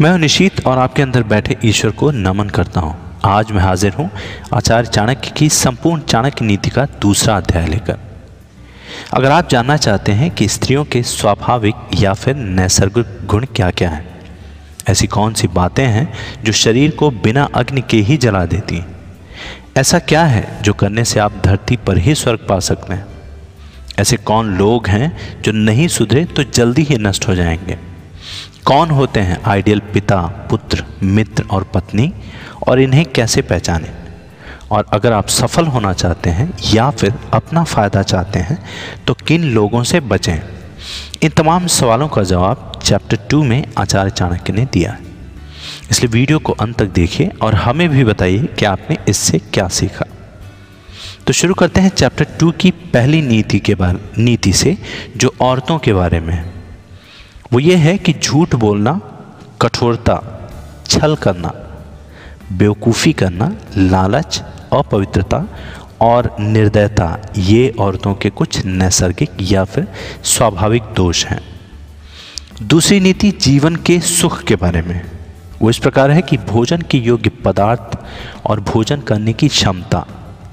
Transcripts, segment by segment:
मैं निशीत और आपके अंदर बैठे ईश्वर को नमन करता हूँ। आज मैं हाजिर हूँ आचार्य चाणक्य की संपूर्ण चाणक्य नीति का दूसरा अध्याय लेकर। अगर आप जानना चाहते हैं कि स्त्रियों के स्वाभाविक या फिर नैसर्गिक गुण क्या क्या हैं, ऐसी कौन सी बातें हैं जो शरीर को बिना अग्नि के ही जला देती हैं? ऐसा क्या है जो करने से आप धरती पर ही स्वर्ग पा सकते हैं? ऐसे कौन लोग हैं जो नहीं सुधरे तो जल्दी ही नष्ट हो जाएँगे। कौन होते हैं आइडियल पिता, पुत्र, मित्र और पत्नी और इन्हें कैसे पहचानें? और अगर आप सफल होना चाहते हैं या फिर अपना फ़ायदा चाहते हैं तो किन लोगों से बचें? इन तमाम सवालों का जवाब चैप्टर टू में आचार्य चाणक्य ने दिया है। इसलिए वीडियो को अंत तक देखिए और हमें भी बताइए कि आपने इससे क्या सीखा। तो शुरू करते हैं चैप्टर टू की पहली नीति के बारे, नीति से, जो औरतों के बारे में है। वो ये है कि झूठ बोलना, कठोरता, छल करना, बेवकूफ़ी करना, लालच, अपवित्रता और निर्दयता, ये औरतों के कुछ नैसर्गिक या फिर स्वाभाविक दोष हैं। दूसरी नीति जीवन के सुख के बारे में। वो इस प्रकार है कि भोजन के योग्य पदार्थ और भोजन करने की क्षमता,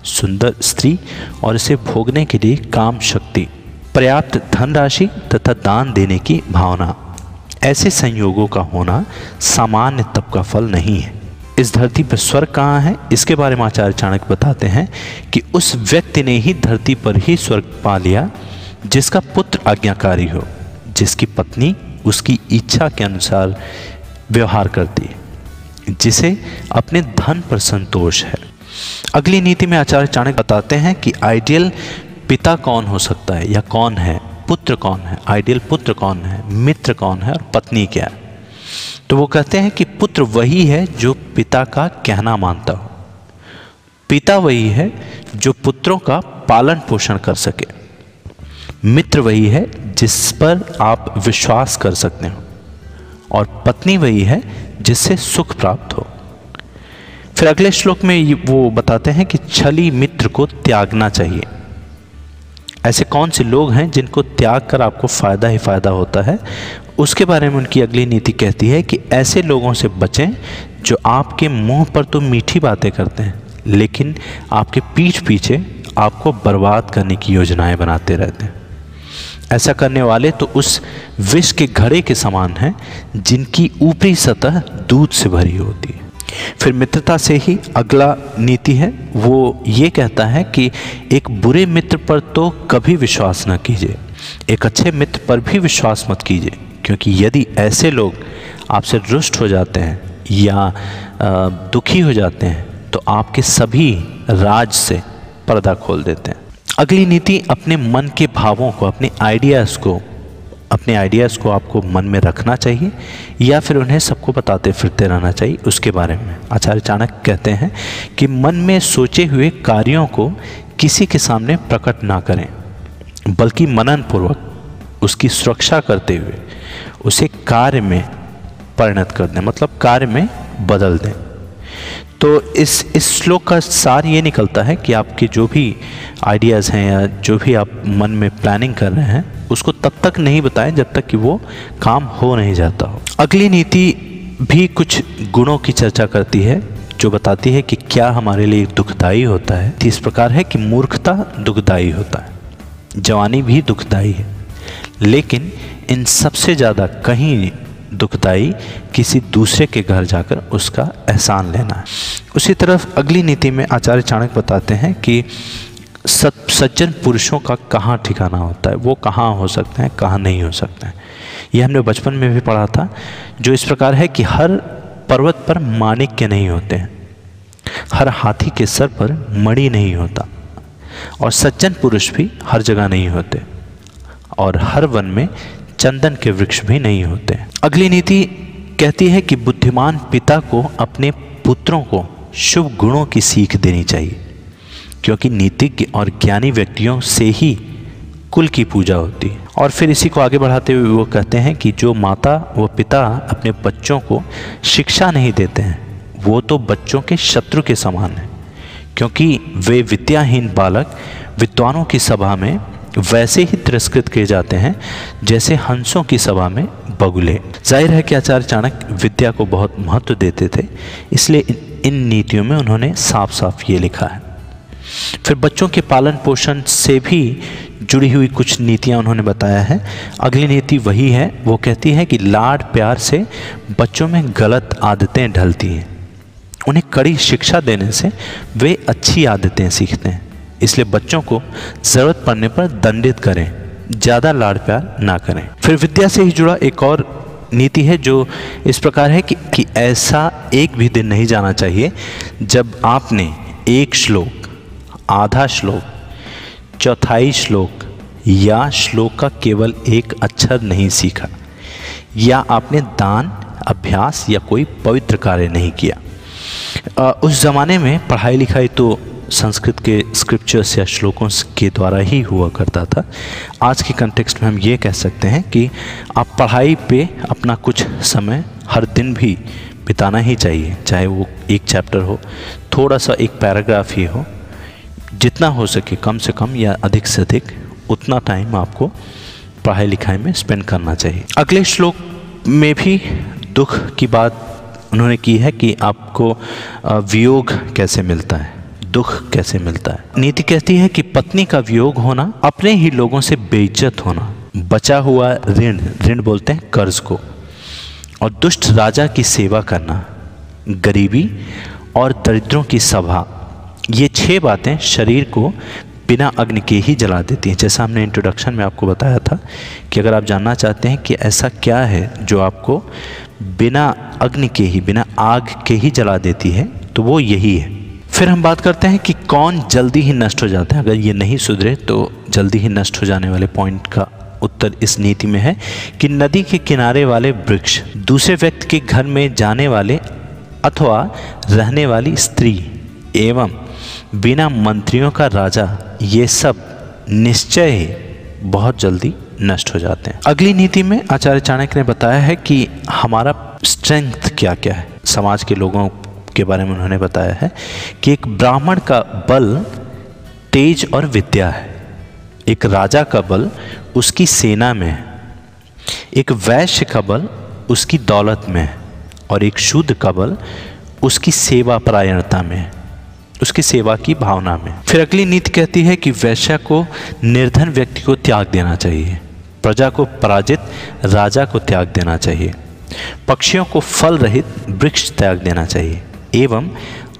सुंदर स्त्री और इसे भोगने के लिए काम शक्ति पर्याप्त धनराशि तथा दान देने की भावना। ऐसे संयोगों का होना सामान्य तप का फल नहीं है। इस धरती पर स्वर्ग कहाँ है? इसके बारे में आचार्य चाणक्य बताते हैं कि उस व्यक्ति ने ही धरती पर ही स्वर्ग पा लिया, जिसका पुत्र आज्ञाकारी हो, जिसकी पत्नी उसकी इच्छा के अनुसार व्यवहार करती है, जिसे अपने धन पर संतोष है। अगली नीति में आचार्य चाणक्य बताते हैं कि आइडियल पिता कौन हो सकता है, या कौन है? पुत्र कौन है? आइडियल पुत्र कौन है? मित्र कौन है? और पत्नी क्या है? तो वो कहते हैं कि पुत्र वही है जो पिता का कहना मानता हो। पिता वही है जो पुत्रों का पालन पोषण कर सके। मित्र वही है जिस पर आप विश्वास कर सकते हो। और पत्नी वही है जिससे सुख प्राप्त हो। फिर अगले श्लोक में वो बताते हैं कि छली मित्र को त्यागना चाहिए। ऐसे कौन से लोग हैं जिनको त्याग कर आपको फ़ायदा ही फ़ायदा होता है? उसके बारे में उनकी अगली नीति कहती है कि ऐसे लोगों से बचें जो आपके मुँह पर तो मीठी बातें करते हैं, लेकिन आपके पीठ पीछे आपको बर्बाद करने की योजनाएँ बनाते रहते हैं। ऐसा करने वाले तो उस विष के घड़े के समान हैं जिनकी ऊपरी सतह दूध से भरी होती है। फिर मित्रता से ही अगला नीति है। वो ये कहता है कि एक बुरे मित्र पर तो कभी विश्वास न कीजिए। एक अच्छे मित्र पर भी विश्वास मत कीजिए, क्योंकि यदि ऐसे लोग आपसे रुष्ट हो जाते हैं या दुखी हो जाते हैं तो आपके सभी राज से पर्दा खोल देते हैं। अगली नीति अपने मन के भावों को, अपने आइडियाज़ को अपने आइडियाज़ को आपको मन में रखना चाहिए, या फिर उन्हें सबको बताते फिरते रहना चाहिए उसके बारे में। आचार्य चाणक्य कहते हैं कि मन में सोचे हुए कार्यों को किसी के सामने प्रकट ना करें, बल्कि मनन पूर्वक उसकी सुरक्षा करते हुए उसे कार्य में परिणत कर दें मतलब कार्य में बदल दें। तो इस इस श्लोक का सार ये निकलता है कि आपके जो भी आइडियाज़ हैं या जो भी आप मन में प्लानिंग कर रहे हैं उसको तब तक नहीं बताएँ जब तक कि वो काम हो नहीं जाता हो। अगली नीति भी कुछ गुणों की चर्चा करती है, जो बताती है कि क्या हमारे लिए दुखदाई होता है। इस प्रकार है कि मूर्खता दुखदाई होता है, जवानी भी दुखदाई है। लेकिन इन सबसे ज़्यादा कहीं दुखदाई किसी दूसरे के घर जाकर उसका एहसान लेना है। उसी तरफ़ अगली नीति में आचार्य चाणक्य बताते हैं कि सत सज्जन पुरुषों का कहाँ ठिकाना होता है? वो कहाँ हो सकते हैं, कहाँ नहीं हो सकते हैं? ये हमने बचपन में भी पढ़ा था, जो इस प्रकार है कि हर पर्वत पर माणिक्य नहीं होते हैं। हर हाथी के सर पर मणि नहीं होता। और सज्जन पुरुष भी हर जगह नहीं होते। और हर वन में चंदन के वृक्ष भी नहीं होते अगली नीति कहती है कि बुद्धिमान पिता को अपने पुत्रों को शुभ गुणों की सीख देनी चाहिए। क्योंकि नीतिज्ञ और ज्ञानी व्यक्तियों से ही कुल की पूजा होती है। और फिर इसी को आगे बढ़ाते हुए वो कहते हैं कि जो माता व पिता अपने बच्चों को शिक्षा नहीं देते हैं, वो तो बच्चों के शत्रु के समान हैं। क्योंकि वे विद्याहीन बालक विद्वानों की सभा में वैसे ही तिरस्कृत किए जाते हैं, जैसे हंसों की सभा में बगुले। ज़ाहिर है कि आचार्य चाणक्य विद्या को बहुत महत्व देते थे, इसलिए इन नीतियों में उन्होंने साफ़ साफ़ ये लिखा है। फिर बच्चों के पालन पोषण से भी जुड़ी हुई कुछ नीतियाँ उन्होंने बताया है। अगली नीति वही है वो कहती है कि लाड प्यार से बच्चों में गलत आदतें ढलती हैं। उन्हें कड़ी शिक्षा देने से वे अच्छी आदतें सीखते हैं। इसलिए बच्चों को ज़रूरत पड़ने पर दंडित करें ज़्यादा लाड़ प्यार ना करें। फिर विद्या से ही जुड़ा एक और नीति है जो इस प्रकार है कि, कि ऐसा एक भी दिन नहीं जाना चाहिए जब आपने एक श्लोक आधा श्लोक चौथाई श्लोक या श्लोक का केवल एक अक्षर नहीं सीखा या आपने दान अभ्यास या कोई पवित्र कार्य नहीं किया। आ, उस ज़माने में पढ़ाई लिखाई तो संस्कृत के स्क्रिप्चर्स या श्लोकों के द्वारा ही हुआ करता था। आज के कंटेक्स्ट में हम ये कह सकते हैं कि आप पढ़ाई पे अपना कुछ समय हर दिन भी बिताना ही चाहिए चाहे वो एक चैप्टर हो थोड़ा सा एक पैराग्राफ ही हो। जितना हो सके कम से कम या अधिक से अधिक उतना टाइम आपको पढ़ाई लिखाई में स्पेंड करना चाहिए। अगले श्लोक में भी दुख की बात उन्होंने की है कि आपको वियोग कैसे मिलता है? दुख कैसे मिलता है? नीति कहती है कि पत्नी का वियोग होना, अपने ही लोगों से बेइज्जत होना, बचा हुआ ऋण ऋण बोलते हैं कर्ज को, और दुष्ट राजा की सेवा करना, गरीबी और दरिद्रों की सभा ये छह बातें शरीर को बिना अग्नि के ही जला देती हैं। जैसा हमने इंट्रोडक्शन में आपको बताया था कि अगर आप जानना चाहते हैं कि ऐसा क्या है जो आपको बिना अग्नि के ही, बिना आग के ही जला देती है तो वो यही है। फिर हम बात करते हैं कि कौन जल्दी ही नष्ट हो जाता है। अगर ये नहीं सुधरे तो जल्दी ही नष्ट हो जाने वाले पॉइंट का उत्तर इस नीति में है कि नदी के किनारे वाले वृक्ष, दूसरे व्यक्ति के घर में जाने वाले अथवा रहने वाली स्त्री एवं बिना मंत्रियों का राजा, ये सब निश्चय ही बहुत जल्दी नष्ट हो जाते हैं। अगली नीति में आचार्य चाणक्य ने बताया है कि हमारा स्ट्रेंथ क्या क्या है। समाज के लोगों के बारे में उन्होंने बताया है कि एक ब्राह्मण का बल तेज और विद्या है। एक राजा का बल उसकी सेना में है। एक वैश्य का बल उसकी दौलत में है। और एक शुद्ध का बल उसकी सेवा परायणता में है। उसकी सेवा की भावना में। फिर अगली नीति कहती है कि वैश्य को निर्धन व्यक्ति को त्याग देना चाहिए। प्रजा को पराजित, राजा को त्याग देना चाहिए। पक्षियों को फल रहित वृक्ष त्याग देना चाहिए। एवं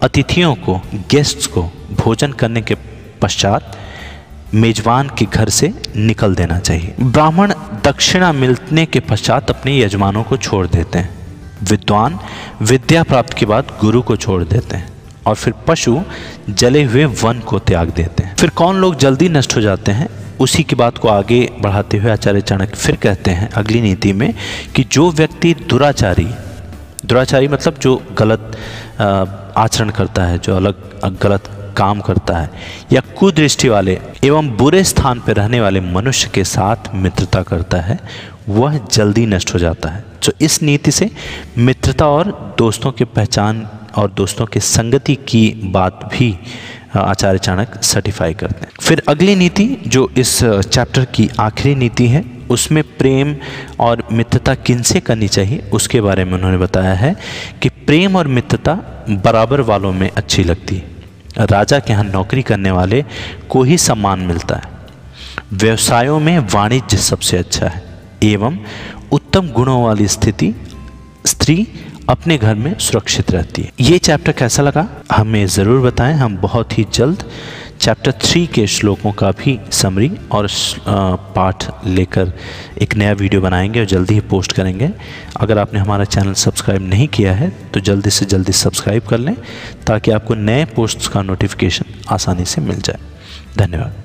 अतिथियों को गेस्ट्स को भोजन करने के पश्चात मेजबान के घर से निकल देना चाहिए। ब्राह्मण दक्षिणा मिलने के पश्चात अपने यजमानों को छोड़ देते हैं। विद्वान विद्या प्राप्त के बाद गुरु को छोड़ देते हैं। और फिर पशु जले हुए वन को त्याग देते हैं। फिर कौन लोग जल्दी नष्ट हो जाते हैं? उसी की बात को आगे बढ़ाते हुए आचार्य चाणक्य फिर कहते हैं अगली नीति में कि जो व्यक्ति दुराचारी दुराचारी मतलब जो गलत आचरण करता है, जो अलग, गलत काम करता है, या कुदृष्टि वाले एवं बुरे स्थान पर रहने वाले मनुष्य के साथ मित्रता करता है, वह जल्दी नष्ट हो जाता है। तो इस नीति से मित्रता और दोस्तों की पहचान और दोस्तों के संगति की बात भी आचार्य चाणक सर्टिफाई करते हैं। फिर अगली नीति जो इस चैप्टर की आखिरी नीति है, उसमें प्रेम और मित्रता किनसे करनी चाहिए, उसके बारे में उन्होंने बताया है कि प्रेम और मित्रता बराबर वालों में अच्छी लगती है। राजा के यहाँ नौकरी करने वाले को ही सम्मान मिलता है। व्यवसायों में वाणिज्य सबसे अच्छा है। एवं उत्तम गुणों वाली स्थिति, स्त्री अपने घर में सुरक्षित रहती है। ये चैप्टर कैसा लगा? हमें ज़रूर बताएँ। हम बहुत ही जल्द चैप्टर थ्री के श्लोकों का भी समरी और पाठ लेकर एक नया वीडियो बनाएँगे और जल्दी ही पोस्ट करेंगे। अगर आपने हमारा चैनल सब्सक्राइब नहीं किया है तो जल्दी से जल्दी सब्सक्राइब कर लें ताकि आपको नए पोस्ट्स का नोटिफिकेशन आसानी से मिल जाए। धन्यवाद।